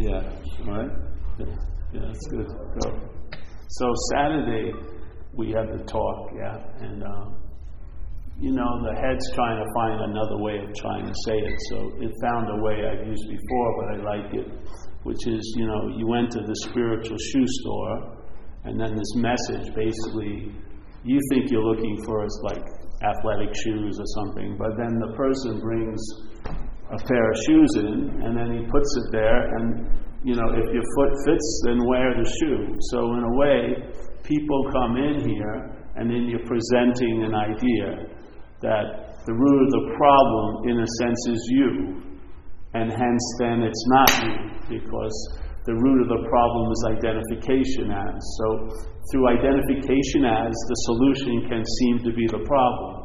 Yeah, right? Yeah, yeah, that's good. Go. So Saturday, we had the talk, yeah, and, um, you know, the head's trying to find another way of trying to say it. So it found a way I've used before, but I like it, which is, you know, you enter the spiritual shoe store, and then this message basically, you think you're looking for is like athletic shoes or something, but then the person brings a pair of shoes in, and then he puts it there, and you know, if your foot fits, then wear the shoe. So in a way, people come in here, and then you're presenting an idea that the root of the problem, in a sense, is you, and hence then it's not you, because the root of the problem is identification as. So through identification as, the solution can seem to be the problem.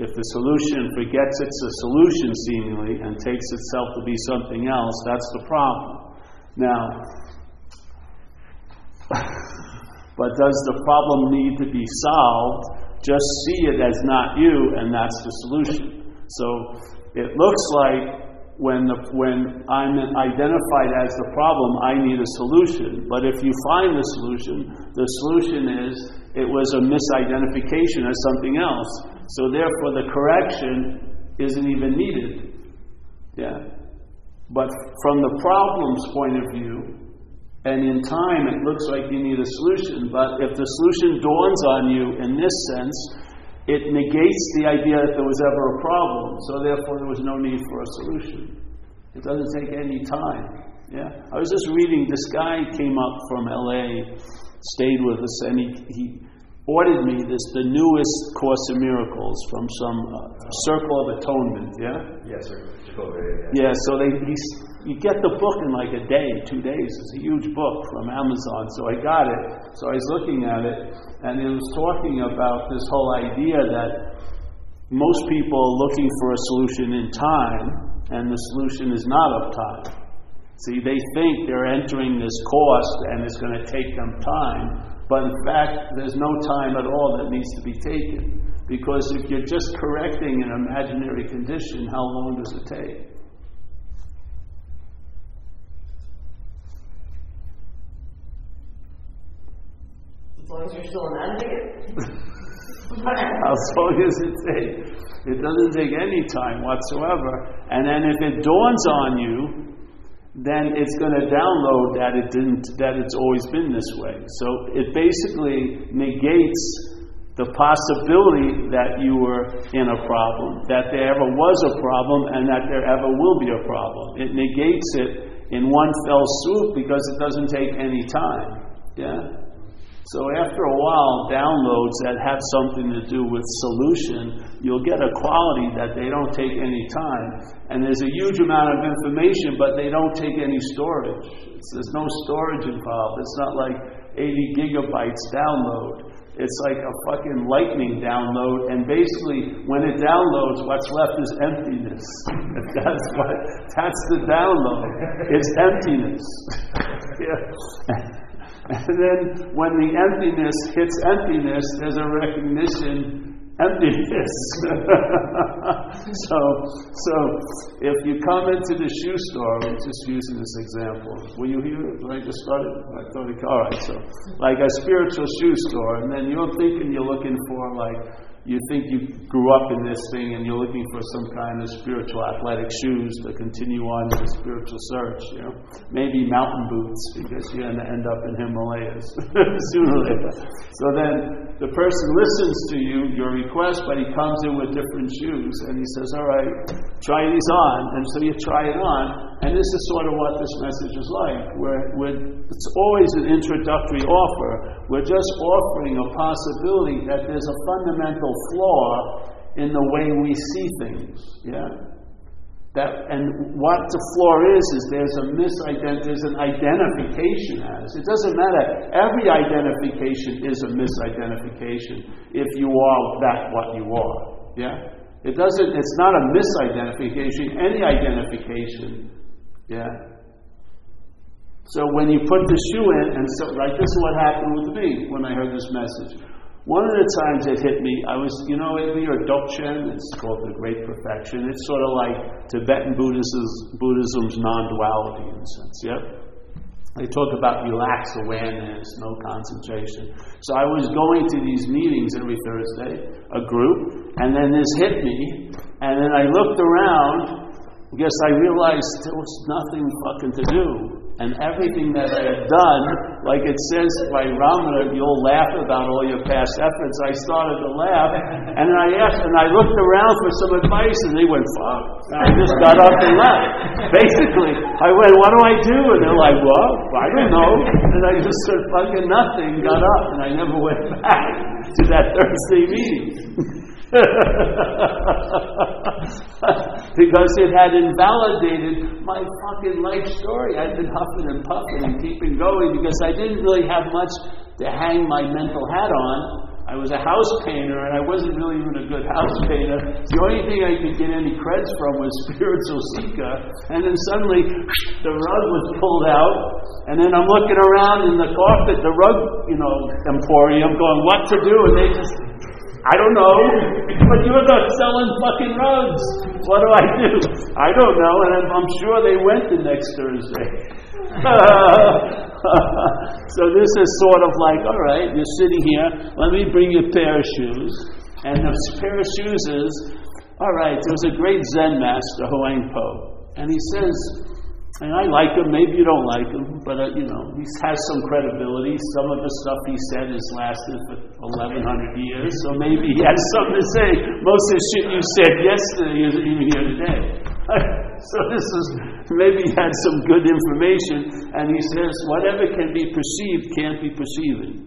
If the solution forgets it's a solution seemingly and takes itself to be something else, that's the problem. Now, but does the problem need to be solved? Just see it as not you, and that's the solution. So it looks like when, the, when I'm identified as the problem, I need a solution. But if you find the solution, the solution is it was a misidentification of something else. So therefore, the correction isn't even needed. Yeah. But from the problem's point of view, and in time it looks like you need a solution, but if the solution dawns on you in this sense, it negates the idea that there was ever a problem, so therefore there was no need for a solution. It doesn't take any time. Yeah, I was just reading. This guy came up from L.A., stayed with us, and he, he ordered me this the newest Course in Miracles from some uh, Circle of Atonement. Yeah. Yes, sir. Yeah. So they he, you get the book in like a day, two days. It's a huge book from Amazon. So I got it. So I was looking at it, and it was talking about this whole idea that most people are looking for a solution in time, and the solution is not of time. See, they think they're entering this course and it's going to take them time, but in fact, there's no time at all that needs to be taken. Because if you're just correcting an imaginary condition, how long does it take? As long as you're still imagining it. as long as it takes. It doesn't take any time whatsoever. And then if it dawns on you then it's going to download that it didn't that it's always been this way. So it basically negates the possibility that you were in a problem, that there ever was a problem, and that there ever will be a problem. It negates it in one fell swoop because it doesn't take any time. Yeah. So after a while, downloads that have something to do with solution, you'll get a quality that they don't take any time. And there's a huge amount of information, but they don't take any storage. It's, there's no storage involved. It's not like 80 gigabytes download. It's like a fucking lightning download, and basically, when it downloads, what's left is emptiness. That's what. That's the download. It's emptiness. yeah. And then when the emptiness hits emptiness, there's a recognition emptiness. so, so if you come into the shoe store, I'm just using this example. Were you here when I just started? I thought, all right. So, like a spiritual shoe store, and then you're thinking you're looking for like you think you grew up in this thing and you're looking for some kind of spiritual athletic shoes to continue on your spiritual search, you know. Maybe mountain boots because you're going to end up in Himalayas sooner or later. So then the person listens to you, your request, but he comes in with different shoes and he says, All right, try these on. And so you try it on. And this is sort of what this message is like. Where, where it's always an introductory offer. We're just offering a possibility that there's a fundamental flaw in the way we see things. Yeah? That, and what the flaw is, is there's a misident, there's an identification as. It doesn't matter. Every identification is a misidentification if you are that what you are. Yeah? It doesn't, it's not a misidentification, any identification. Yeah? So when you put the shoe in, and so, like this is what happened with me when I heard this message. One of the times it hit me, I was, you know, in your Dzogchen, it's called the Great Perfection. It's sort of like Tibetan Buddhism's, Buddhism's non-duality in a sense, yeah? They talk about relaxed awareness, no concentration. So I was going to these meetings every Thursday, a group, and then this hit me, and then I looked around, because I realized there was nothing fucking to do. And everything that I had done, like it says by Ramana, you'll laugh about all your past efforts. I started to laugh, and I asked, and I looked around for some advice, and they went, fuck. I just got up and left. Basically, I went, what do I do? And they're like, well, I don't know. And I just said fucking nothing, got up, and I never went back to that Thursday meeting. because it had invalidated my fucking life story. I'd been huffing and puffing and keeping going because I didn't really have much to hang my mental hat on. I was a house painter and I wasn't really even a good house painter. The only thing I could get any creds from was spiritual seeker. And then suddenly the rug was pulled out. And then I'm looking around in the carpet, the rug, you know, emporium, going, what to do? And they just I don't know, but you're not selling fucking rugs. What do I do? I don't know, and I'm, I'm sure they went the next Thursday. so this is sort of like, all right, you're sitting here, let me bring you a pair of shoes. And the pair of shoes is, all right, there's a great Zen master, Huang Po, and he says, and I like him, maybe you don't like him, but uh, you know, he has some credibility. Some of the stuff he said has lasted for 1100 years, so maybe he has something to say. Most of the shit you said yesterday isn't even here today. so this is, maybe he had some good information, and he says, whatever can be perceived can't be perceiving.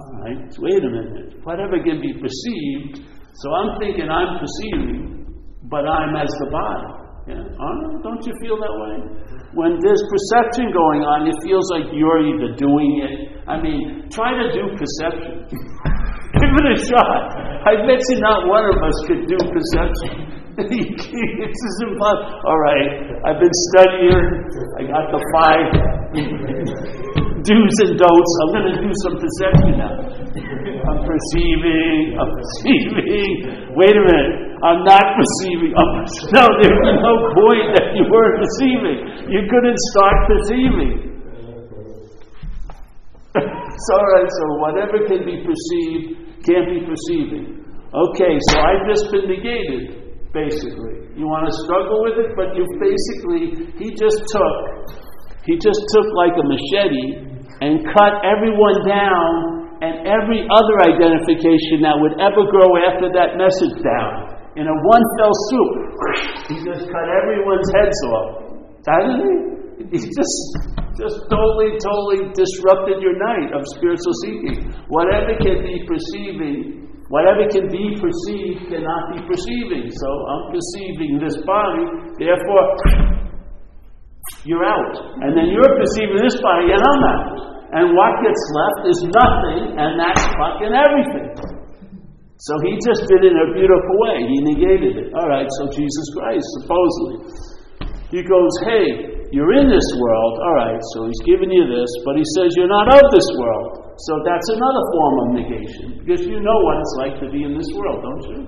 All right, wait a minute. Whatever can be perceived, so I'm thinking I'm perceiving, but I'm as the body. Yeah. Oh, don't you feel that way? When there's perception going on, it feels like you're either doing it. I mean, try to do perception. Give it a shot. I bet you not one of us could do perception. it's as impossible. All right, I've been studying. I got the five do's and don'ts. I'm going to do some perception now. I'm perceiving. I'm perceiving. Wait a minute. I'm not perceiving. Oh, I'm, no, there's no point that you weren't perceiving. You couldn't start perceiving. so, all right, so whatever can be perceived can't be perceiving. Okay, so I've just been negated, basically. You want to struggle with it, but you basically, he just took, he just took like a machete and cut everyone down and every other identification that would ever grow after that message down in a one fell swoop. He just cut everyone's heads off. Hasn't he? He just, just totally, totally disrupted your night of spiritual seeking. Whatever can be perceiving, whatever can be perceived cannot be perceiving. So I'm perceiving this body, therefore you're out. And then you're perceiving this body, and I'm out. And what gets left is nothing, and that's fucking everything. So he just did it in a beautiful way. He negated it. All right, so Jesus Christ, supposedly. He goes, hey, you're in this world. All right, so he's giving you this, but he says you're not of this world. So that's another form of negation, because you know what it's like to be in this world, don't you?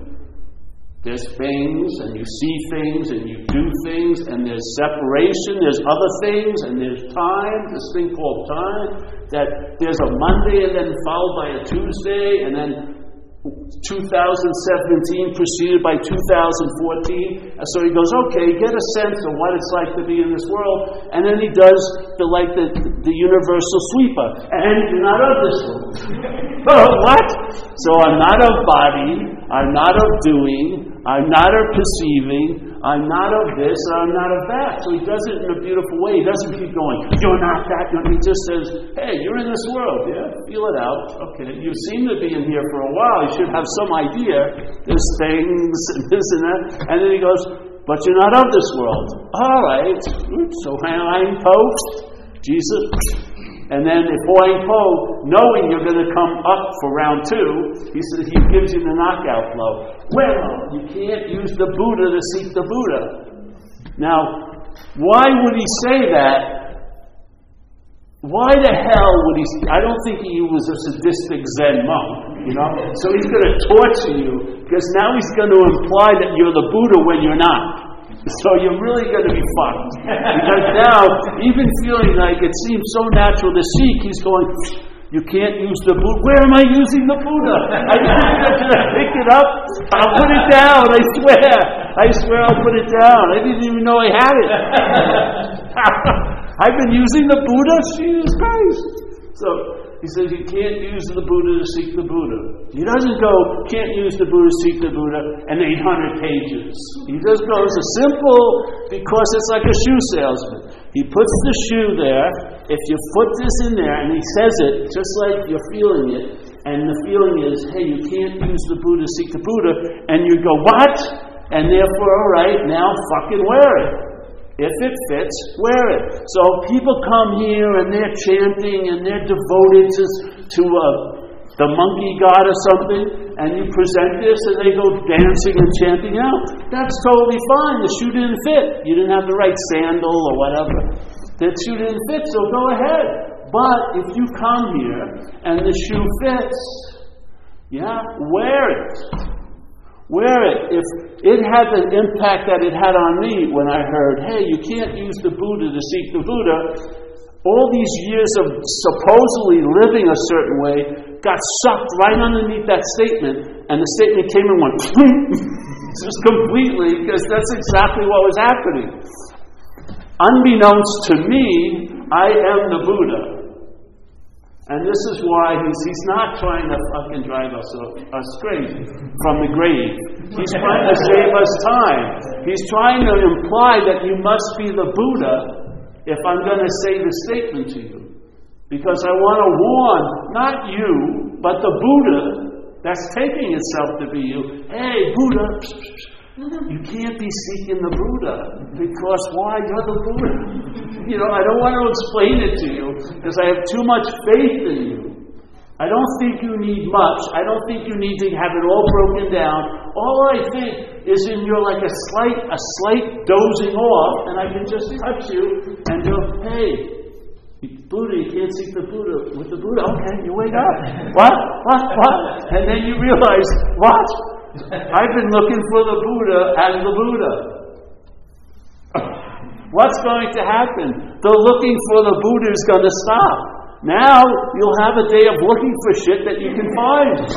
There's things, and you see things, and you do things, and there's separation, there's other things, and there's time, this thing called time, that there's a Monday and then followed by a Tuesday, and then 2017 preceded by 2014. And so he goes, okay, get a sense of what it's like to be in this world. And then he does the like the, the universal sweeper. And you're not of this world. what? So I'm not of body, I'm not of doing, I'm not of perceiving, I'm not of this, or I'm not of that. So he does it in a beautiful way. He doesn't keep going, you're not that. He just says, hey, you're in this world. Yeah, feel it out. Okay, you seem to be in here for a while. You should have some idea. There's things and this and that. And then he goes, but you're not of this world. All right. So I'm post. Jesus and then if Huang Po, knowing you're going to come up for round two, he says he gives you the knockout blow. Well, you can't use the Buddha to seek the Buddha. Now, why would he say that? why the hell would he? I don't think he was a sadistic Zen monk, you know. So he's going to torture you because now he's going to imply that you're the Buddha when you're not. So you're really going to be fucked because now, even feeling like it seems so natural to seek, he's going. You can't use the Buddha. Where am I using the Buddha? I didn't pick it up. I'll put it down. I swear. I swear I'll put it down. I didn't even know I had it. I've been using the Buddha? Jesus Christ. So he says you can't use the Buddha to seek the Buddha. He doesn't go, can't use the Buddha to seek the Buddha, and 800 pages. He just goes a simple, because it's like a shoe salesman. He puts the shoe there. If you put this in there, and he says it just like you're feeling it, and the feeling is, hey, you can't use the Buddha to seek the Buddha, and you go, what? And therefore, all right, now fucking wear it. If it fits, wear it. So people come here and they're chanting and they're devoted to, to uh, the monkey god or something, and you present this and they go dancing and chanting out. That's totally fine. The shoe didn't fit. You didn't have the right sandal or whatever. The shoe didn't fit, so go ahead. But if you come here and the shoe fits, yeah, wear it. Wear it. If it had the impact that it had on me when I heard, hey, you can't use the Buddha to seek the Buddha, all these years of supposedly living a certain way got sucked right underneath that statement, and the statement came and went just completely, because that's exactly what was happening. Unbeknownst to me, I am the Buddha. And this is why he's, he's not trying to fucking drive us, us crazy from the grave. He's trying to save us time. He's trying to imply that you must be the Buddha if I'm going to say the statement to you. Because I want to warn, not you, but the Buddha that's taking itself to be you. Hey, Buddha, you can't be seeking the Buddha because why? You're the Buddha. You know, I don't want to explain it to you because I have too much faith in you. I don't think you need much. I don't think you need to have it all broken down. All I think is in your like a slight a slight dozing off, and I can just touch you and go, hey, Buddha, you can't seek the Buddha with the Buddha. Okay, you wake up. What? What? What? And then you realize, what? I've been looking for the Buddha as the Buddha. What's going to happen? The looking for the Buddha is going to stop. Now you'll have a day of looking for shit that you can find.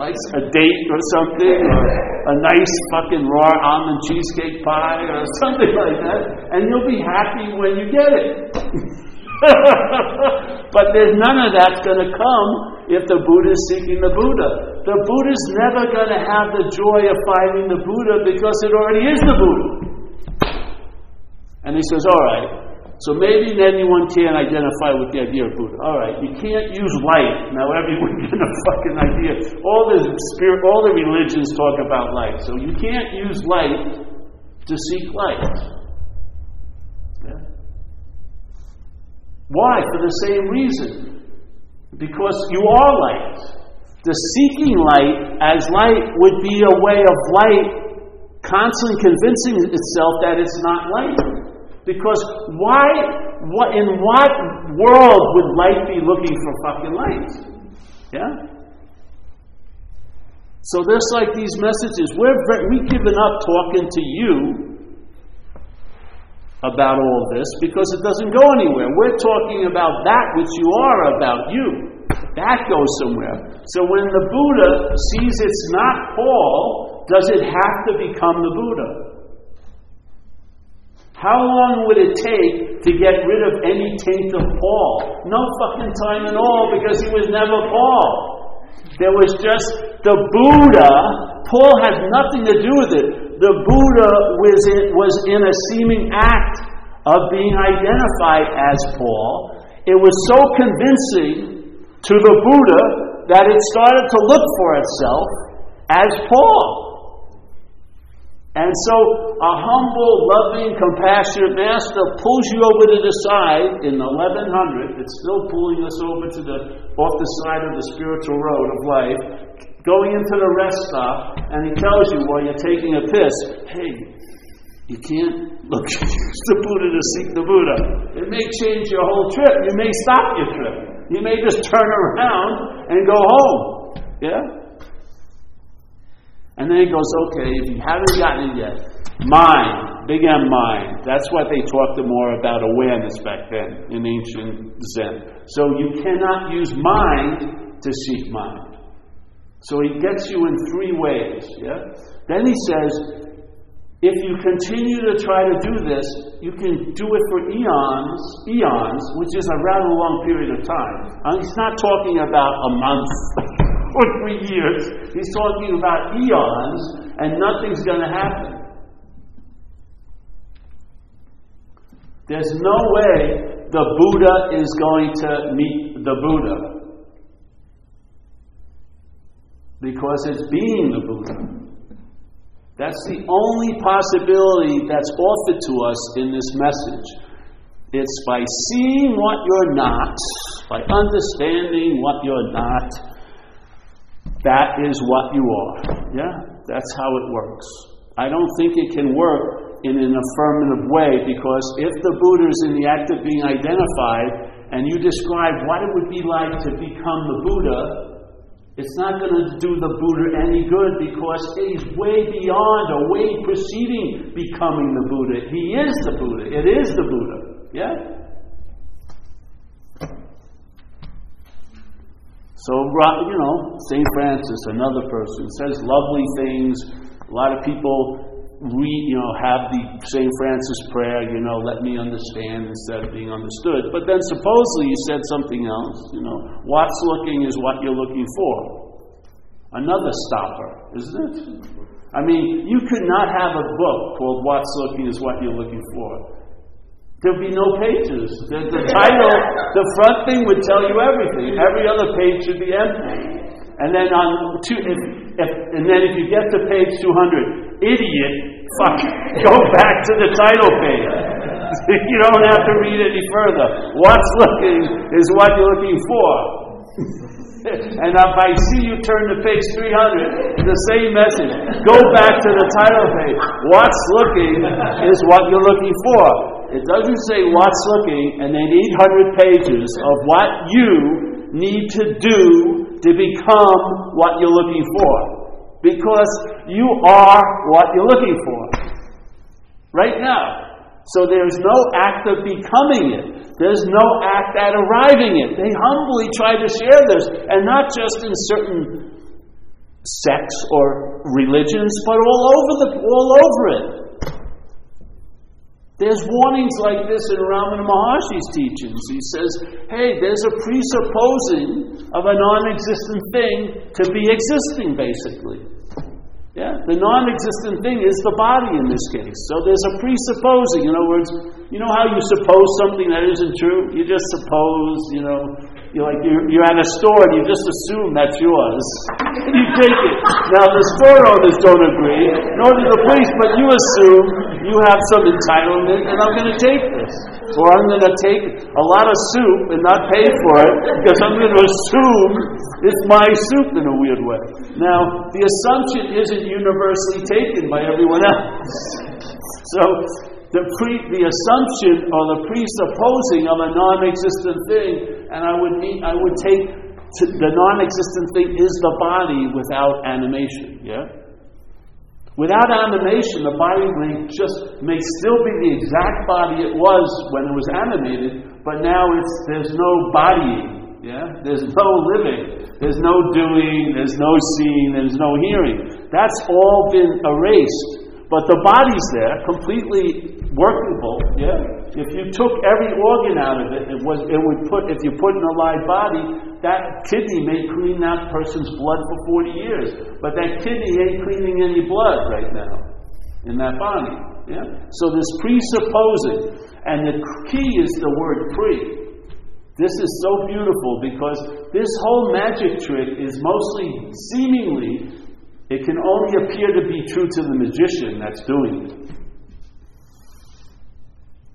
Like a date or something, or a nice fucking raw almond cheesecake pie or something like that, and you'll be happy when you get it. but there's none of that's going to come if the Buddha is seeking the Buddha. The Buddha's never going to have the joy of finding the Buddha because it already is the Buddha. And he says, all right, so maybe anyone can identify with the idea of Buddha. All right, you can't use light. Now everyone can a fucking idea. All the spirit, all the religions talk about light. So you can't use light to seek light. Why? For the same reason. Because you are light. The seeking light as light would be a way of light constantly convincing itself that it's not light. Because why, what, in what world would light be looking for fucking light? Yeah? So there's like these messages. We're, we've given up talking to you about all this because it doesn't go anywhere. We're talking about that which you are about you. That goes somewhere. So when the Buddha sees it's not Paul, does it have to become the Buddha? How long would it take to get rid of any taint of Paul? No fucking time at all because he was never Paul. There was just the Buddha. Paul had nothing to do with it the Buddha was in, was in a seeming act of being identified as Paul. It was so convincing to the Buddha that it started to look for itself as Paul. And so a humble, loving, compassionate master pulls you over to the side in 1100. It's still pulling us over to the off the side of the spiritual road of life going into the rest stop, and he tells you while you're taking a piss, hey, You can't look use the Buddha to seek the Buddha. It may change your whole trip. You may stop your trip. You may just turn around and go home. Yeah? And then he goes, okay, if you haven't gotten it yet, mind, big M mind. That's what they talked more about awareness back then in ancient Zen. So you cannot use mind to seek mind. So he gets you in three ways. Yeah? Then he says, if you continue to try to do this, you can do it for eons, eons, which is a rather long period of time. And he's not talking about a month or three years. He's talking about eons, and nothing's going to happen. There's no way the Buddha is going to meet the Buddha because it's being the Buddha. That's the only possibility that's offered to us in this message. It's by seeing what you're not, by understanding what you're not, that is what you are. Yeah? That's how it works. I don't think it can work in an affirmative way because if the Buddha is in the act of being identified and you describe what it would be like to become the Buddha, it's not going to do the Buddha any good because he's way beyond or way preceding becoming the Buddha. He is the Buddha. It is the Buddha. Yeah? So, you know, St. Francis, another person, says lovely things. A lot of people read, you know, have the St. Francis prayer, you know, let me understand instead of being understood. But then supposedly you said something else, you know, what's looking is what you're looking for. Another stopper, isn't it? I mean, you could not have a book called What's Looking is What You're Looking For. There'd be no pages. The, the title, the front thing would tell you everything. Every other page should be empty. And then on two, if, if, and then if you get to page 200, idiot, fuck, go back to the title page. you don't have to read any further. What's looking is what you're looking for. and if I see you turn to page 300, the same message. Go back to the title page. What's looking is what you're looking for. It doesn't say what's looking and then 800 pages of what you need to do to become what you're looking for because you are what you're looking for right now. So there's no act of becoming it. There's no act at arriving it. They humbly try to share this, and not just in certain sects or religions, but all over the all over it. There's warnings like this in Ramana Maharshi's teachings. He says, hey, there's a presupposing of a non existent thing to be existing, basically. Yeah, the non existent thing is the body in this case. So there's a presupposing. In other words, you know how you suppose something that isn't true? You just suppose, you know, you're like you're, you're at a store and you just assume that's yours. you take it. Now the store owners don't agree, nor do the police, but you assume you have some entitlement, and I'm going to take this. Or I'm going to take a lot of soup and not pay for it because I'm going to assume it's my soup in a weird way. Now, the assumption isn't universally taken by everyone else. So, the, pre, the assumption or the presupposing of a non-existent thing, and I would mean, I would take the non-existent thing is the body without animation. Yeah. Without animation, the body may just may still be the exact body it was when it was animated, but now it's there's no bodying. Yeah? There's no living. There's no doing, there's no seeing, there's no hearing. That's all been erased. But the body's there, completely workable, yeah? If you took every organ out of it, it was it would put if you put in a live body, that kidney may clean that person's blood for 40 years. But that kidney ain't cleaning any blood right now in that body. Yeah? So this presupposing, and the key is the word pre. This is so beautiful because this whole magic trick is mostly seemingly it can only appear to be true to the magician that's doing it.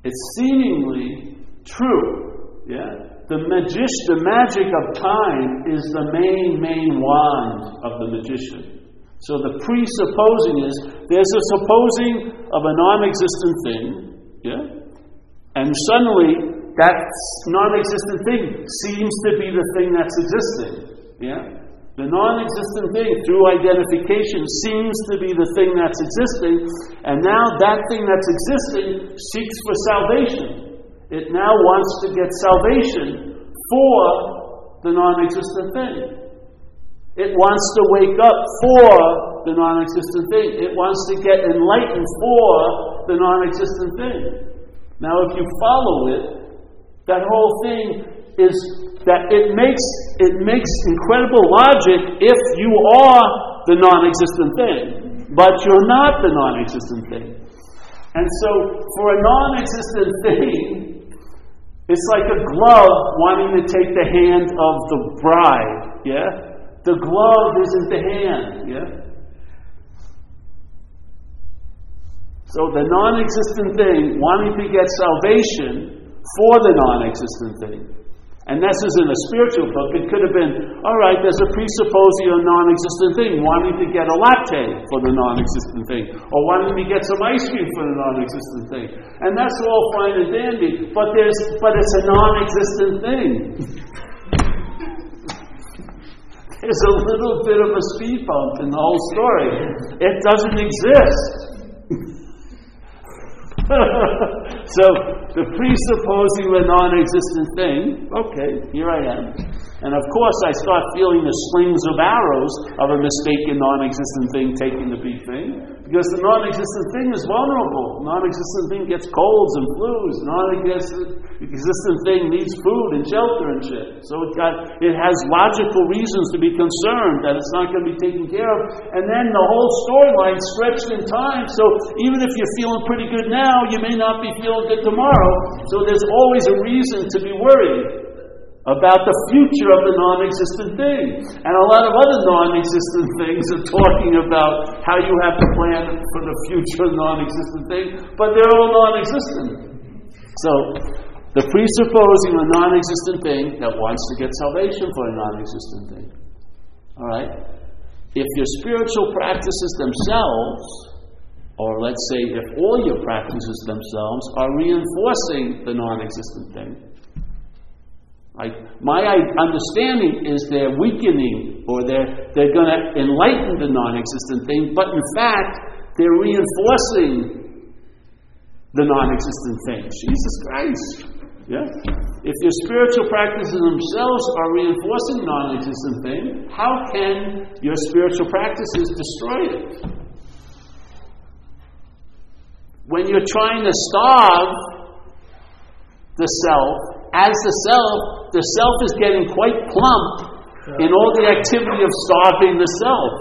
It's seemingly true. Yeah? The, magic, the magic of time is the main, main wand of the magician. So the presupposing is there's a supposing of a non existent thing, yeah? And suddenly that non existent thing seems to be the thing that's existing, yeah? The non existent thing, through identification, seems to be the thing that's existing, and now that thing that's existing seeks for salvation. It now wants to get salvation for the non existent thing. It wants to wake up for the non existent thing. It wants to get enlightened for the non existent thing. Now, if you follow it, that whole thing is that it makes, it makes incredible logic if you are the non existent thing, but you're not the non existent thing. And so, for a non existent thing, it's like a glove wanting to take the hand of the bride, yeah? The glove isn't the hand, yeah? So the non existent thing wanting to get salvation for the non existent thing. And this is in a spiritual book. It could have been, all right, there's a presupposing a non existent thing, wanting to get a latte for the non existent thing, or wanting to get some ice cream for the non existent thing. And that's all fine and dandy, but, there's, but it's a non existent thing. there's a little bit of a speed bump in the whole story. It doesn't exist. so the presupposing a non-existent thing, okay, here I am. And of course I start feeling the slings of arrows of a mistaken non-existent thing taking the big thing. Because the non-existent thing is vulnerable. Non-existent thing gets colds and flus. Non-existent thing needs food and shelter and shit. So it got it has logical reasons to be concerned that it's not going to be taken care of. And then the whole storyline stretched in time. So even if you're feeling pretty good now, you may not be feeling good tomorrow. So there's always a reason to be worried about the future of the non existent thing. And a lot of other non existent things are talking about how you have to plan for the future non existent thing, but they're all non existent. So, the presupposing a non existent thing that wants to get salvation for a non existent thing. All right? If your spiritual practices themselves, or let's say if all your practices themselves are reinforcing the non existent thing, like my understanding is they're weakening or they're, they're going to enlighten the non existent thing, but in fact, they're reinforcing the non existent thing. Jesus Christ. Yeah? If your spiritual practices themselves are reinforcing non existent thing, how can your spiritual practices destroy it? When you're trying to starve the self, as the self, the self is getting quite plump in all the activity of starving the self.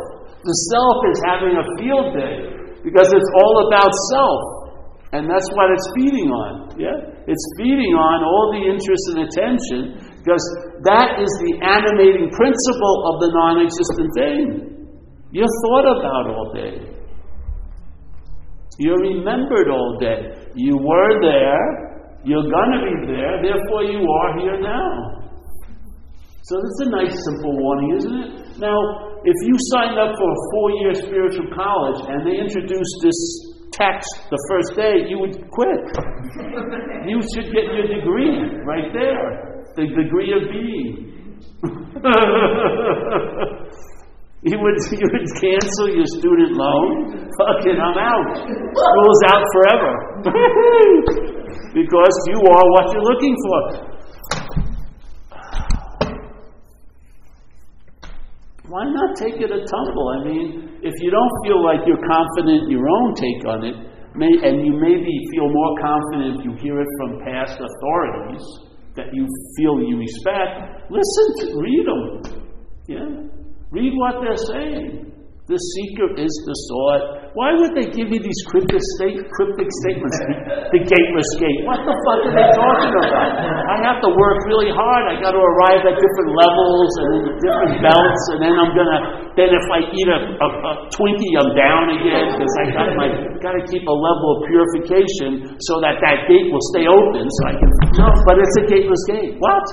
The self is having a field day because it's all about self. And that's what it's feeding on. Yeah? It's feeding on all the interest and attention because that is the animating principle of the non existent thing. You're thought about all day. You're remembered all day. You were there, you're going to be there, therefore you are here now. So that's a nice, simple warning, isn't it? Now, if you signed up for a four year spiritual college and they introduced this text the first day, you would quit. you should get your degree right there the degree of being. you would, you would cancel your student loan. Fucking, I'm out. School's out forever. because you are what you're looking for. Why not take it a tumble? I mean, if you don't feel like you're confident in your own take on it, may, and you maybe feel more confident if you hear it from past authorities that you feel you respect, listen to, read them. Yeah? Read what they're saying. The seeker is the sought. Why would they give you these cryptic, state, cryptic statements? The, the gateless gate. What the fuck are they talking about? I have to work really hard. I got to arrive at different levels and different belts, and then I'm gonna. Then if I eat a, a, a Twinkie, I'm down again because I got my got to keep a level of purification so that that gate will stay open. So I can. No, but it's a gateless gate. What?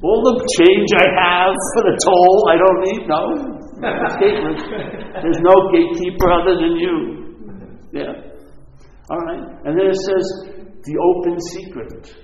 All the change I have for the toll, I don't need. No. Gateless. There's no gatekeeper other than you. Yeah. All right. And then it says the open secret.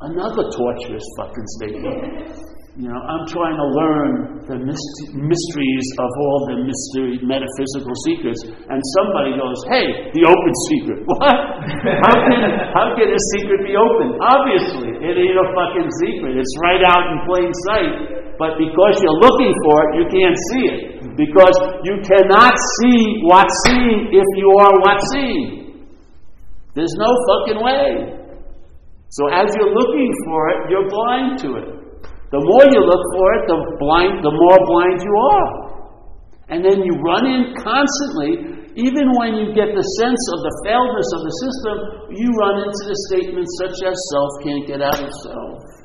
Another torturous fucking statement. You know, I'm trying to learn the mysteries of all the mystery, metaphysical secrets, and somebody goes, "Hey, the open secret." What? How can how can a secret be open? Obviously, it ain't a fucking secret. It's right out in plain sight. But because you're looking for it, you can't see it. Because you cannot see what's seen if you are what's seen. There's no fucking way. So as you're looking for it, you're blind to it. The more you look for it, the blind, the more blind you are. And then you run in constantly, even when you get the sense of the failedness of the system, you run into the statements such as self can't get out of self.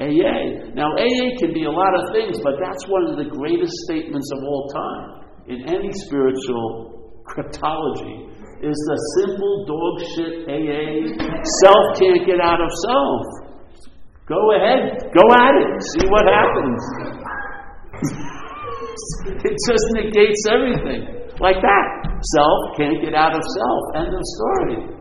AA. Now, AA can be a lot of things, but that's one of the greatest statements of all time in any spiritual cryptology is the simple dog shit AA self can't get out of self. Go ahead, go at it, see what happens. it just negates everything. Like that. Self can't get out of self. End of story.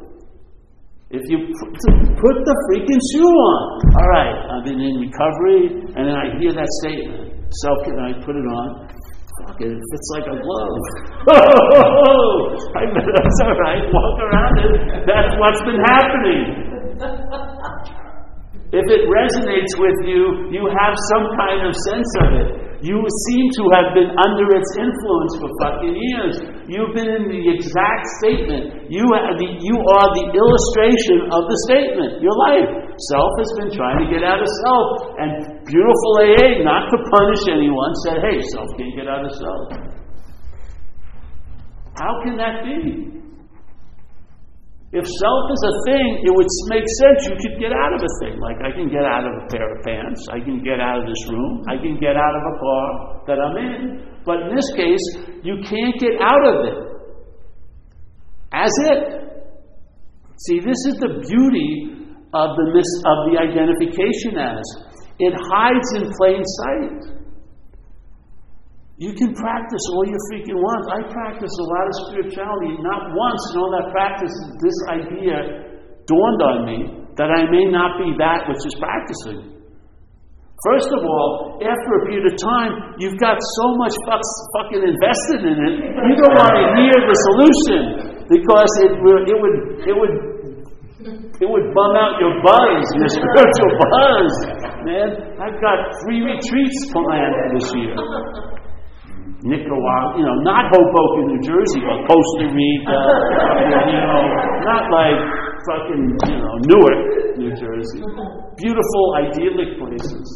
If you put the freaking shoe on, all right, I've been in recovery, and then I hear that statement. Self, can I put it on? Fuck it, it fits like a glove. Oh, I that's all right. Walk around it. That's what's been happening. If it resonates with you, you have some kind of sense of it. You seem to have been under its influence for fucking years. You've been in the exact statement. You, the, you are the illustration of the statement, your life. Self has been trying to get out of self. And beautiful AA, not to punish anyone, said, hey, self can't get out of self. How can that be? If self is a thing, it would make sense you could get out of a thing. Like I can get out of a pair of pants, I can get out of this room, I can get out of a car that I'm in. But in this case, you can't get out of it. As it. See, this is the beauty of the, mis- of the identification as. It hides in plain sight. You can practice all you freaking want. I practice a lot of spirituality. Not once in all that practice, this idea dawned on me that I may not be that which is practicing. First of all, after a period of time, you've got so much fucking invested in it, you don't want to hear the solution because it would, it would, it would, it would bum out your buzz, your spiritual buzz, man. I've got three retreats planned this year. Nicaragua, you know, not Hoboken, New Jersey, but Costa Rica, you know, not like fucking, you know, Newark, New Jersey. Beautiful, idyllic places.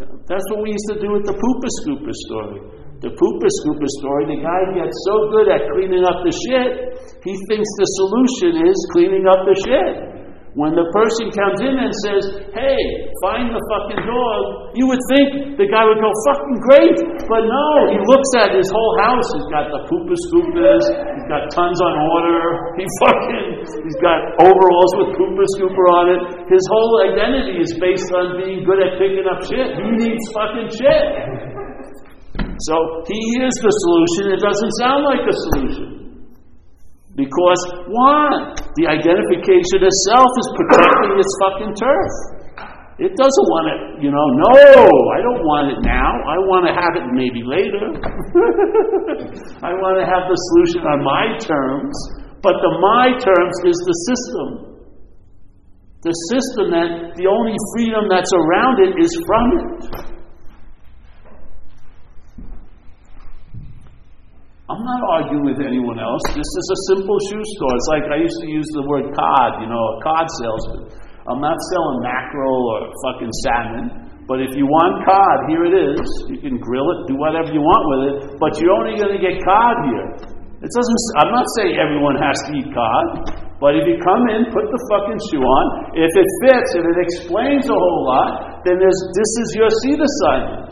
that's what we used to do with the Pooper Scooper story. The Pooper Scooper story, the guy gets so good at cleaning up the shit, he thinks the solution is cleaning up the shit. When the person comes in and says, hey, find the fucking dog, you would think the guy would go, fucking great. But no, he looks at his whole house. He's got the pooper scoopers, he's got tons on order, he fucking, he's got overalls with pooper scooper on it. His whole identity is based on being good at picking up shit. He needs fucking shit. So he hears the solution, it doesn't sound like a solution. Because why? The identification of self is protecting its fucking turf. It doesn't want it, you know, no, I don't want it now. I want to have it maybe later. I want to have the solution on my terms. But the my terms is the system. The system that the only freedom that's around it is from it. I'm not arguing with anyone else. This is a simple shoe store. It's like I used to use the word cod, you know, a cod salesman. I'm not selling mackerel or fucking salmon, but if you want cod, here it is. You can grill it, do whatever you want with it, but you're only going to get cod here. It doesn't. I'm not saying everyone has to eat cod, but if you come in, put the fucking shoe on. If it fits, if it explains a whole lot, then there's, this is your seat assignment.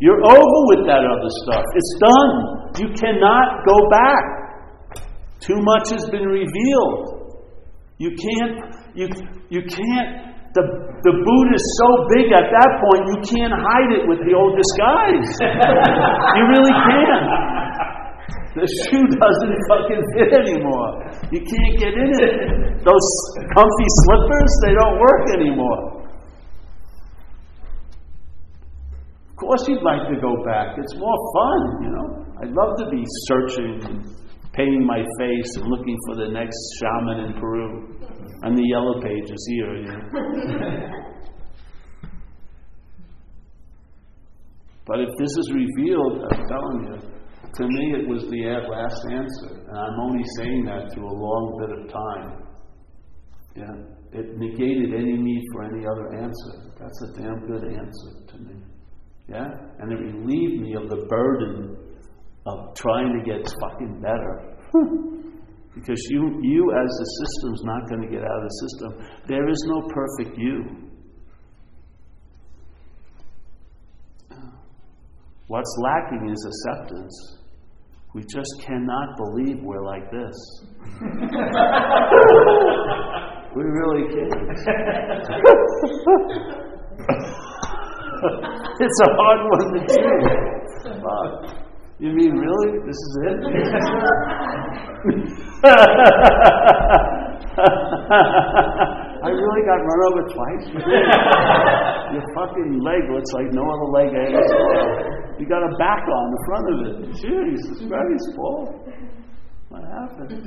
You're over with that other stuff. It's done. You cannot go back. Too much has been revealed. You can't, you, you can't The, the boot is so big at that point, you can't hide it with the old disguise. you really can't. The shoe doesn't fucking fit anymore. You can't get in it. Those comfy slippers, they don't work anymore. Of course, you'd like to go back. It's more fun, you know. I'd love to be searching and painting my face and looking for the next shaman in Peru and the yellow pages here. You know. but if this is revealed, I'm telling you, to me it was the last answer. And I'm only saying that through a long bit of time. Yeah. It negated any need for any other answer. That's a damn good answer. Yeah? And it relieved me of the burden of trying to get fucking better. because you, you as the system's not going to get out of the system. There is no perfect you. What's lacking is acceptance. We just cannot believe we're like this. we really can't. it's a hard one to do. You mean really? This is it? Oh, I really got run over twice. Your fucking leg looks like no other leg I ever saw. You got a back on the front of it. Jesus Christ, Paul. What happened?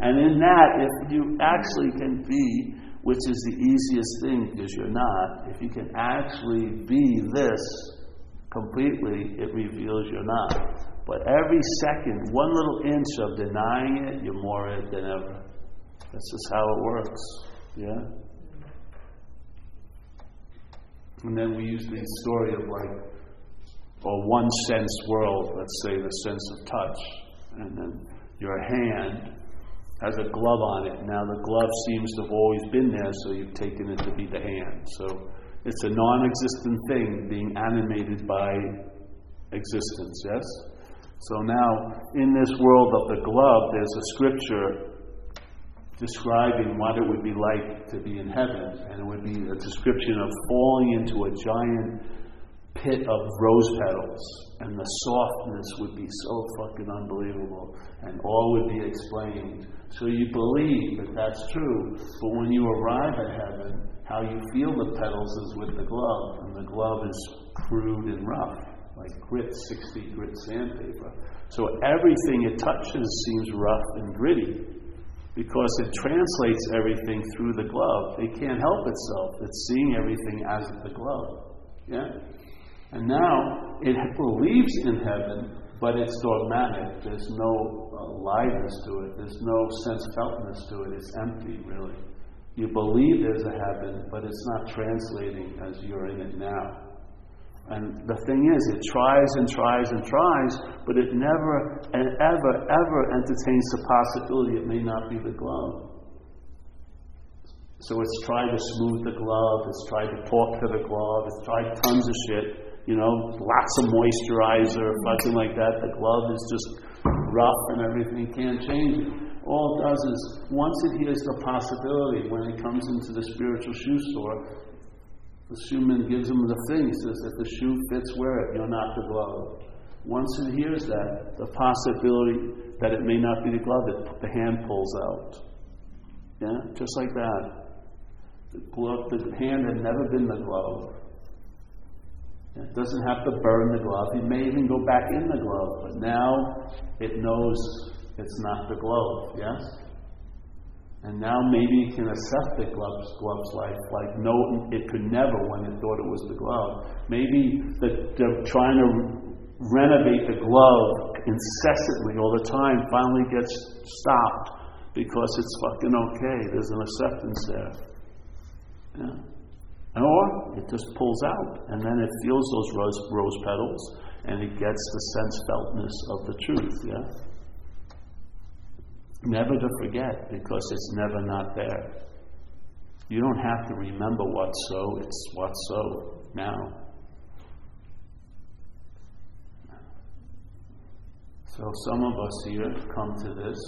and in that, if you actually can be, which is the easiest thing because you're not, if you can actually be this completely, it reveals you're not. But every second, one little inch of denying it, you're more it than ever. That's just how it works. Yeah? And then we use the story of like a one sense world, let's say the sense of touch. And then your hand has a glove on it. Now the glove seems to have always been there, so you've taken it to be the hand. So it's a non existent thing being animated by existence, yes? So now, in this world of the glove, there's a scripture describing what it would be like to be in heaven. And it would be a description of falling into a giant pit of rose petals. And the softness would be so fucking unbelievable. And all would be explained. So you believe that that's true. But when you arrive at heaven, how you feel the petals is with the glove. And the glove is crude and rough like grit, 60 grit sandpaper. So everything it touches seems rough and gritty because it translates everything through the glove. It can't help itself. It's seeing everything as the glove. Yeah? And now it believes in heaven, but it's dogmatic. There's no uh, liveness to it. There's no sense feltness to it. It's empty, really. You believe there's a heaven, but it's not translating as you're in it now. And the thing is, it tries and tries and tries, but it never and ever, ever entertains the possibility it may not be the glove. So it's tried to smooth the glove, it's tried to talk to the glove, it's tried tons of shit, you know, lots of moisturizer, something like that. The glove is just rough and everything, can't change. All it does is, once it hears the possibility, when it comes into the spiritual shoe store, the shoeman gives him the thing, says that the shoe fits, wear it, you're not the glove. Once it hears that, the possibility that it may not be the glove, it, the hand pulls out. Yeah, just like that. The, glove, the hand had never been the glove. It doesn't have to burn the glove. It may even go back in the glove, but now it knows it's not the glove. Yes? And now maybe it can accept the glove's, glove's life like no, it could never when it thought it was the glove. Maybe the, they're trying to renovate the glove incessantly all the time finally gets stopped because it's fucking okay. There's an acceptance there. Yeah. Or it just pulls out and then it feels those rose, rose petals and it gets the sense feltness of the truth. Yeah. Never to forget because it's never not there. You don't have to remember what's so, it's what's so now. So some of us here come to this,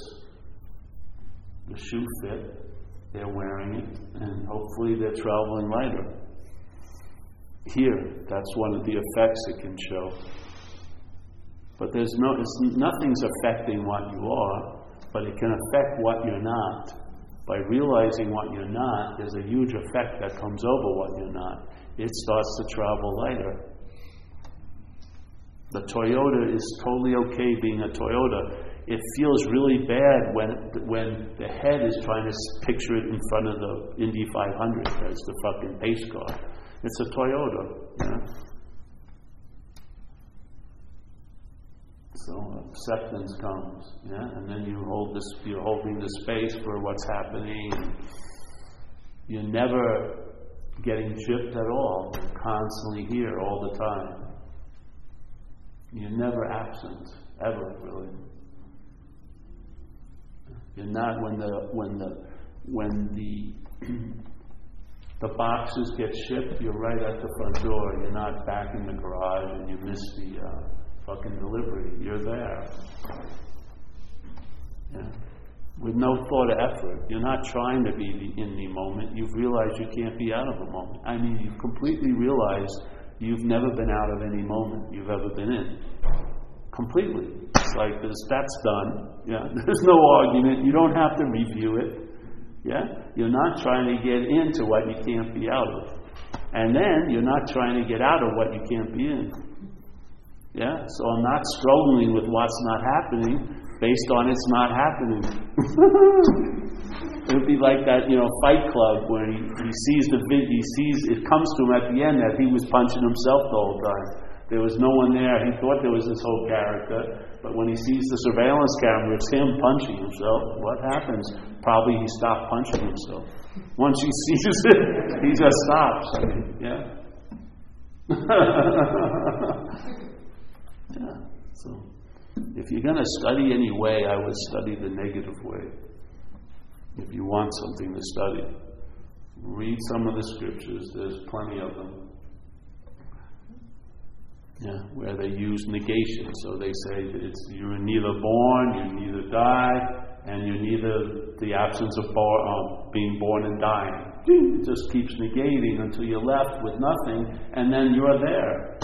the shoe fit, they're wearing it, and hopefully they're traveling lighter. Here, that's one of the effects it can show. But there's no, nothing's affecting what you are, but it can affect what you're not. By realizing what you're not, there's a huge effect that comes over what you're not. It starts to travel lighter. The Toyota is totally okay being a Toyota. It feels really bad when, when the head is trying to picture it in front of the Indy 500 as the fucking pace car. It's a Toyota. So acceptance comes, yeah, and then you hold this. You're holding the space for what's happening. You're never getting chipped at all. You're constantly here all the time. You're never absent, ever really. You're not when the when the when the the boxes get shipped, you're right at the front door. You're not back in the garage and you miss the uh, fucking delivery. You're there. Yeah. With no thought of effort. You're not trying to be the, in the moment. You've realized you can't be out of a moment. I mean, you've completely realized you've never been out of any moment you've ever been in. Completely. Like this, that's done. Yeah. There's no argument. You don't have to review it. Yeah? You're not trying to get into what you can't be out of. And then you're not trying to get out of what you can't be in. Yeah? So I'm not struggling with what's not happening based on it's not happening. it would be like that, you know, fight club where he, he sees the vid, he sees, it comes to him at the end that he was punching himself the whole time. There was no one there. He thought there was this whole character, but when he sees the surveillance camera, it's him punching himself. What happens? Probably he stopped punching himself. Once he sees it, he just stops. I mean, yeah. yeah. So, if you're going to study any way, I would study the negative way. If you want something to study, read some of the scriptures. There's plenty of them yeah, where they use negation. So they say that it's you're neither born, you neither die, and you're neither the absence of bar, being born and dying. It just keeps negating until you're left with nothing, and then you're there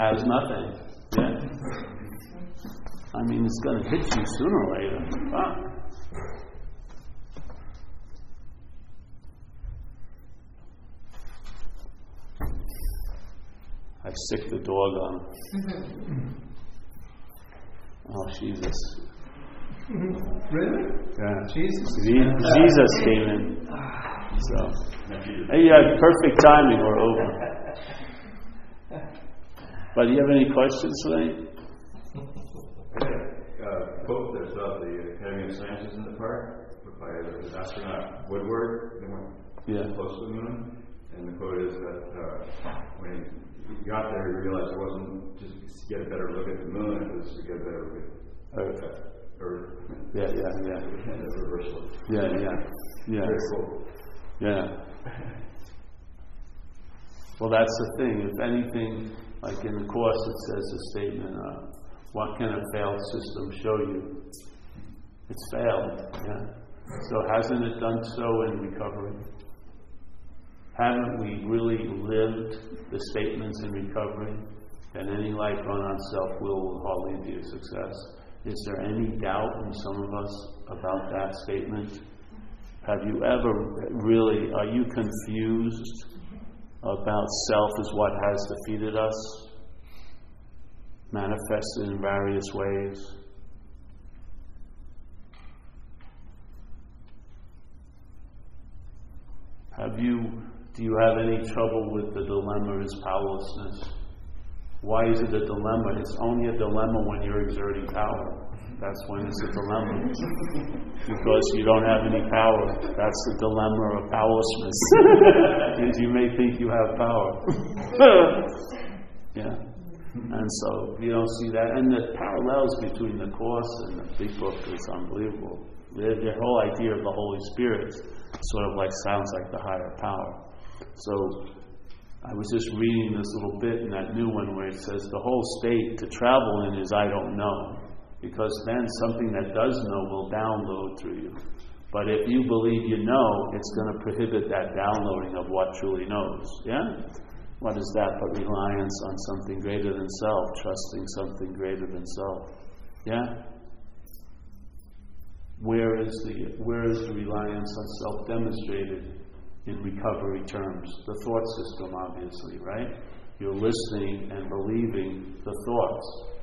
as nothing. Yeah? I mean, it's going to hit you sooner or later. I sick the dog on oh, Jesus. Really? Yeah. Jesus? Jesus came in. So, hey, you had perfect timing, we're over. But do you have any questions tonight? Uh, quote that's about the Academy of Sciences in the park by the astronaut Woodward. Yeah. Close to the moon. And the quote is that uh, when he got there, he realized it wasn't just to get a better look at the moon, it was to get a better look at Earth. Earth. Yeah, yeah, yeah. And the reversal. Yeah, yeah. Yeah. Very cool. Yeah. Well, that's the thing. If anything, like in the Course, it says a statement, uh, what can a failed system show you? It's failed, yeah. So hasn't it done so in recovery? Haven't we really lived the statements in recovery? And any life run on self will will hardly be a success. Is there any doubt in some of us about that statement? Have you ever really, are you confused about self as what has defeated us? Manifested in various ways? Have you do you have any trouble with the dilemma is powerlessness? Why is it a dilemma? It's only a dilemma when you're exerting power. That's when it's a dilemma. because you don't have any power. That's the dilemma of powerlessness. and you may think you have power. yeah. And so you don't see that. And the parallels between the Course and the Big Book is unbelievable. The, the whole idea of the Holy Spirit sort of like sounds like the higher power. So I was just reading this little bit in that new one where it says the whole state to travel in is I don't know. Because then something that does know will download through you. But if you believe you know, it's going to prohibit that downloading of what truly knows. Yeah? What is that but reliance on something greater than self, trusting something greater than self? Yeah? Where is the where is the reliance on self demonstrated in recovery terms? The thought system, obviously, right? You're listening and believing the thoughts.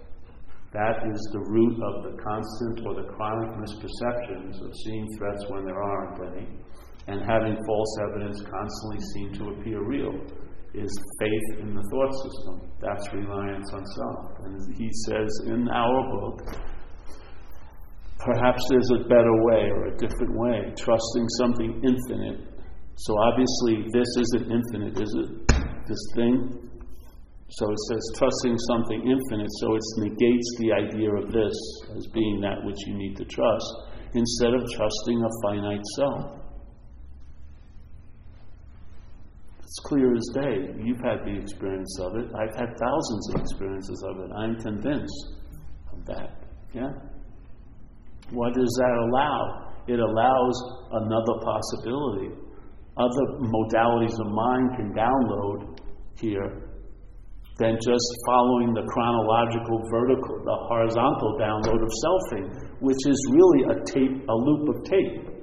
That is the root of the constant or the chronic misperceptions of seeing threats when there aren't any, and having false evidence constantly seem to appear real, is faith in the thought system. That's reliance on self. And he says in our book, perhaps there's a better way or a different way, trusting something infinite. So obviously, this isn't infinite, is it? This thing? So it says trusting something infinite, so it negates the idea of this as being that which you need to trust, instead of trusting a finite self. It's clear as day. You've had the experience of it. I've had thousands of experiences of it. I'm convinced of that. Yeah? What does that allow? It allows another possibility. Other modalities of mind can download here than just following the chronological vertical, the horizontal download of selfing, which is really a tape, a loop of tape.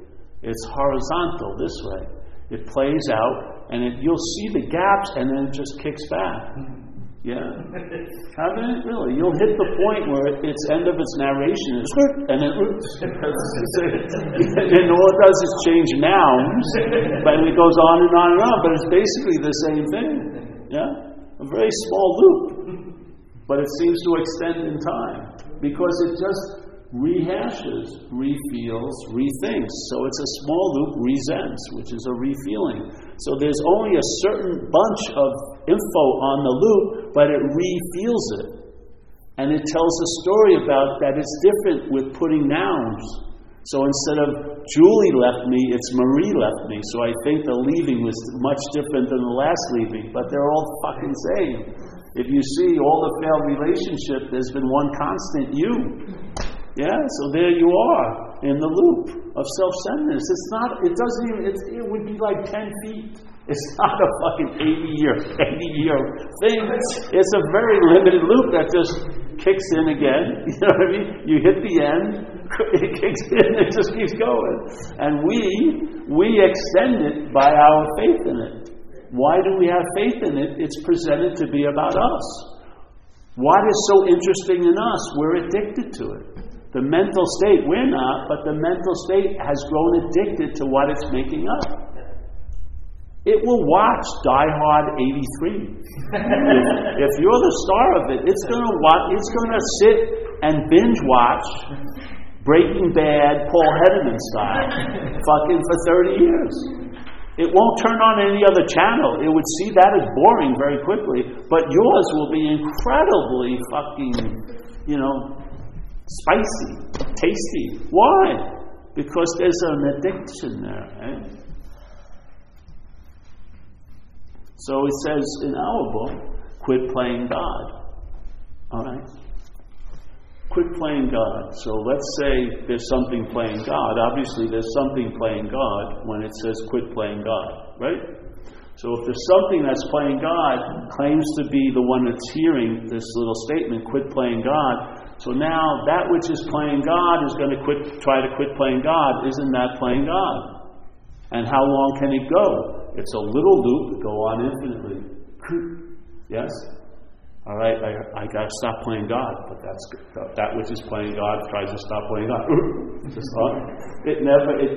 It's horizontal this way. It plays out, and it, you'll see the gaps, and then it just kicks back. Yeah, haven't it really? You'll hit the point where its end of its narration is, and then, and all it does is change nouns, but it goes on and on and on. But it's basically the same thing. Yeah a very small loop, but it seems to extend in time because it just rehashes, refeels, rethinks. So it's a small loop, resents, which is a refeeling. So there's only a certain bunch of info on the loop, but it refeels it. And it tells a story about that it's different with putting nouns. So instead of Julie left me, it's Marie left me. So I think the leaving was much different than the last leaving, but they're all fucking same. If you see all the failed relationship, there's been one constant you. Yeah, so there you are in the loop of self-centeredness. It's not. It doesn't even. it would be like ten feet. It's not a fucking eighty year, eighty year thing. It's a very limited loop that just kicks in again. You know what I mean? You hit the end it kicks in, it just keeps going. And we, we extend it by our faith in it. Why do we have faith in it? It's presented to be about us. What is so interesting in us? We're addicted to it. The mental state, we're not, but the mental state has grown addicted to what it's making up. It will watch Die Hard 83. if, if, you're the star of it, it's gonna watch. It's gonna sit and binge watch Breaking Bad, Paul Hederman style, fucking for 30 years. It won't turn on any other channel. It would see that as boring very quickly, but yours will be incredibly fucking, you know, spicy, tasty. Why? Because there's an addiction there. Right? So it says in our book, quit playing God. All right? quit playing God. So let's say there's something playing God. Obviously, there's something playing God when it says quit playing God, right? So if there's something that's playing God, claims to be the one that's hearing this little statement, quit playing God. So now that which is playing God is going to quit, try to quit playing God. Isn't that playing God? And how long can it go? It's a little loop, go on infinitely. yes? All right, I, I got to stop playing God, but that's that which is playing God tries to stop playing God. Just it never it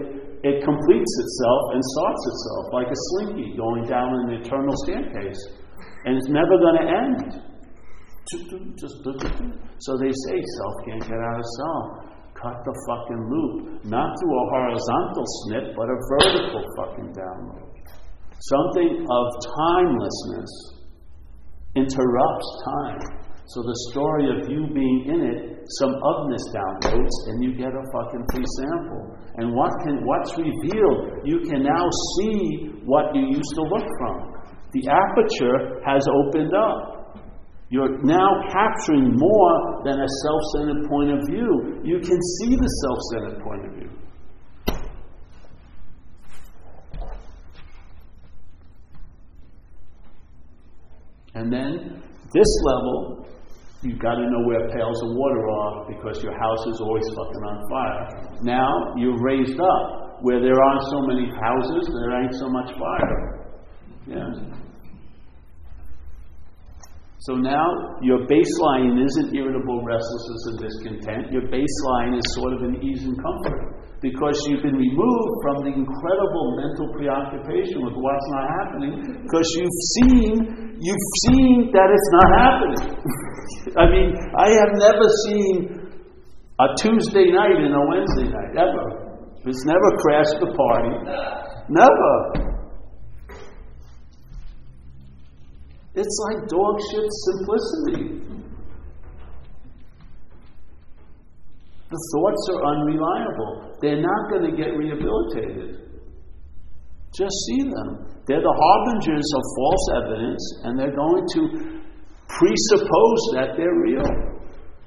it completes itself and starts itself like a slinky going down an eternal staircase, and it's never going to end. So they say self can't get out of self. Cut the fucking loop, not through a horizontal snip, but a vertical fucking download. Something of timelessness interrupts time. So the story of you being in it, some ofness downloads, and you get a fucking free sample. And what can what's revealed? You can now see what you used to look from. The aperture has opened up. You're now capturing more than a self centered point of view. You can see the self centered point of view. And then this level, you've got to know where pails of water are because your house is always fucking on fire. Now you're raised up where there aren't so many houses, there ain't so much fire. Yeah. So now your baseline isn't irritable restlessness and discontent. Your baseline is sort of an ease and comfort because you've been removed from the incredible mental preoccupation with what's not happening because you've seen you've seen that it's not happening. I mean, I have never seen a Tuesday night and a Wednesday night ever. It's never crashed the party. Never. It's like dog shit simplicity. The thoughts are unreliable. They're not going to get rehabilitated. Just see them. They're the harbingers of false evidence, and they're going to presuppose that they're real.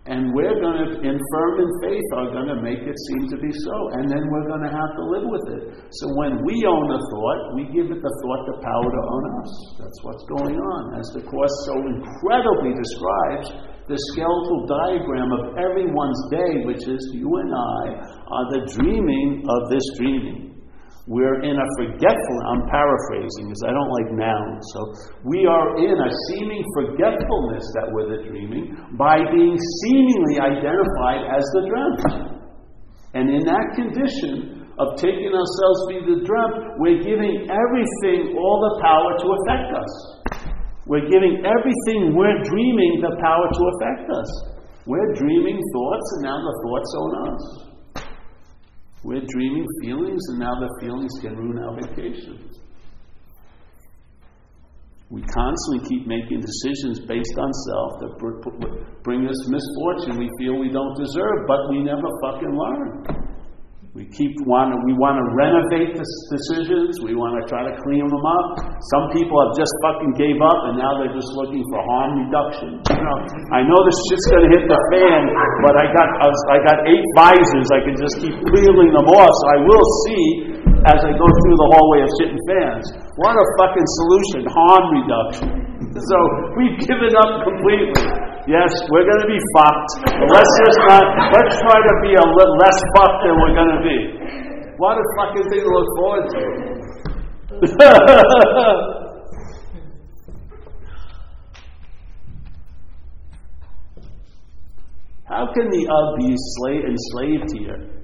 And we're going to, infirm in faith, are going to make it seem to be so. And then we're going to have to live with it. So when we own a thought, we give it the thought the power to own us. That's what's going on. As the Course so incredibly describes, the skeletal diagram of everyone's day, which is you and I, are the dreaming of this dreaming. We're in a forgetful, I'm paraphrasing because I don't like nouns. So we are in a seeming forgetfulness that we're the dreaming by being seemingly identified as the dreamt. And in that condition of taking ourselves to be the dreamt, we're giving everything all the power to affect us. We're giving everything we're dreaming the power to affect us. We're dreaming thoughts, and now the thoughts own us. We're dreaming feelings, and now the feelings can ruin our vacation. We constantly keep making decisions based on self that bring us misfortune we feel we don't deserve, but we never fucking learn. We keep want we want to renovate the decisions. We want to try to clean them up. Some people have just fucking gave up, and now they're just looking for harm reduction. You know, I know this shit's to hit the fan, but I got I got eight visors. I can just keep peeling them off, so I will see as I go through the hallway of shit and fans. What a fucking solution! Harm reduction. So we've given up completely. Yes, we're going to be fucked. let's just not, let's try to be a little less fucked than we're going to be. What a fucking thing to look forward to. How can the of be slave, enslaved here?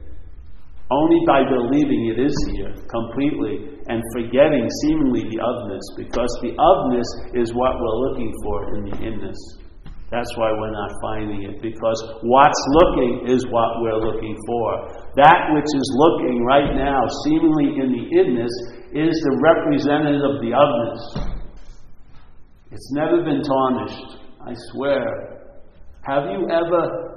Only by believing it is here completely and forgetting seemingly the ofness, because the ofness is what we're looking for in the inness. That's why we're not finding it, because what's looking is what we're looking for. That which is looking right now, seemingly in the inness, is the representative of the ofness. It's never been tarnished, I swear. Have you ever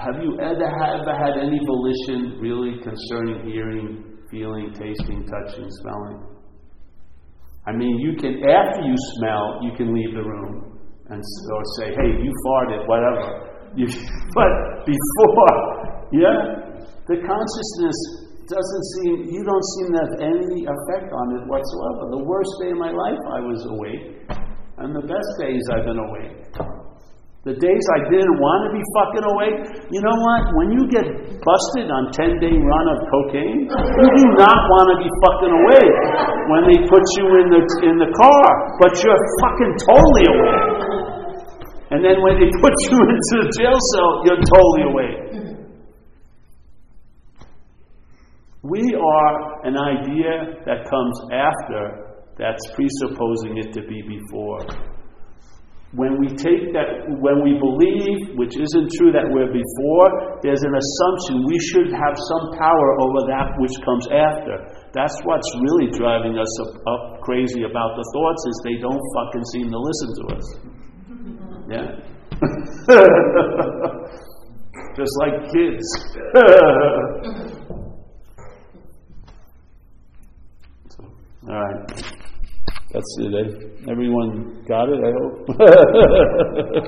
have you ever, ever had any volition really concerning hearing, feeling, tasting, touching, smelling? I mean, you can, after you smell, you can leave the room and or say, "Hey, you farted," whatever. You, but before, yeah, the consciousness doesn't seem. You don't seem to have any effect on it whatsoever. The worst day of my life, I was awake, and the best days I've been awake. The days I didn't want to be fucking awake, you know what? When you get busted on 10 day run of cocaine, you do not want to be fucking awake when they put you in the, in the car, but you're fucking totally awake. And then when they put you into the jail cell, you're totally awake. We are an idea that comes after that's presupposing it to be before. When we take that, when we believe, which isn't true that we're before, there's an assumption we should have some power over that which comes after. That's what's really driving us up, up crazy about the thoughts is they don't fucking seem to listen to us. Yeah? Just like kids. so, all right. That's it. Eh? Everyone got it, I hope.